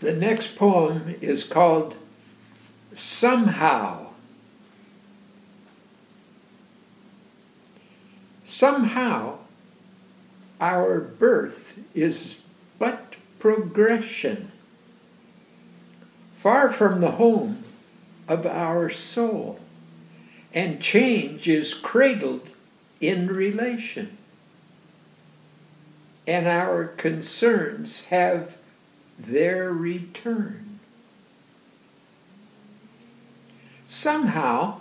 The next poem is called Somehow. Somehow, our birth is but progression, far from the home of our soul, and change is cradled in relation. And our concerns have their return. Somehow,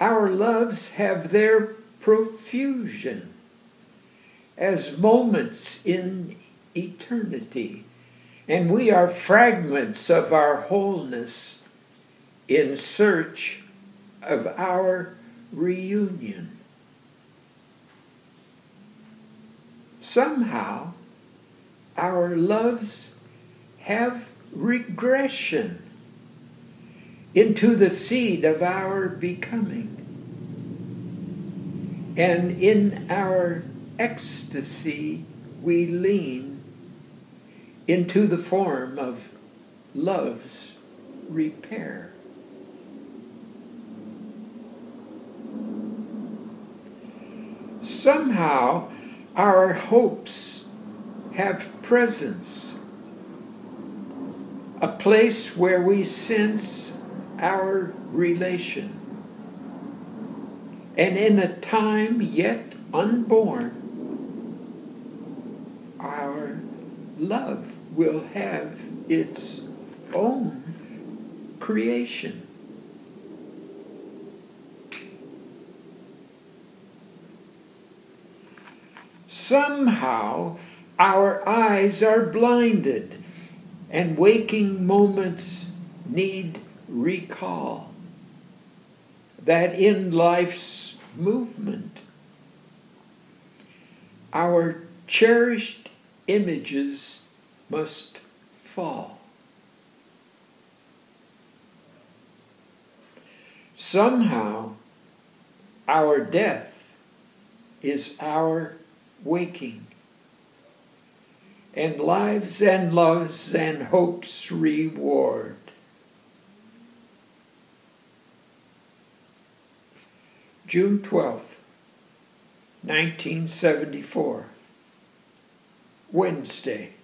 our loves have their profusion as moments in eternity, and we are fragments of our wholeness in search of our reunion. Somehow, our loves have regression into the seed of our becoming. And in our ecstasy, we lean into the form of love's repair. Somehow, our hopes have presence, a place where we sense our relation. And in a time yet unborn, our love will have its own creation. Somehow, our eyes are blinded, and waking moments need recall. That in life's movement, our cherished images must fall. Somehow, our death is our waking, and lives and loves and hopes reward. June 12th, 1974, Wednesday.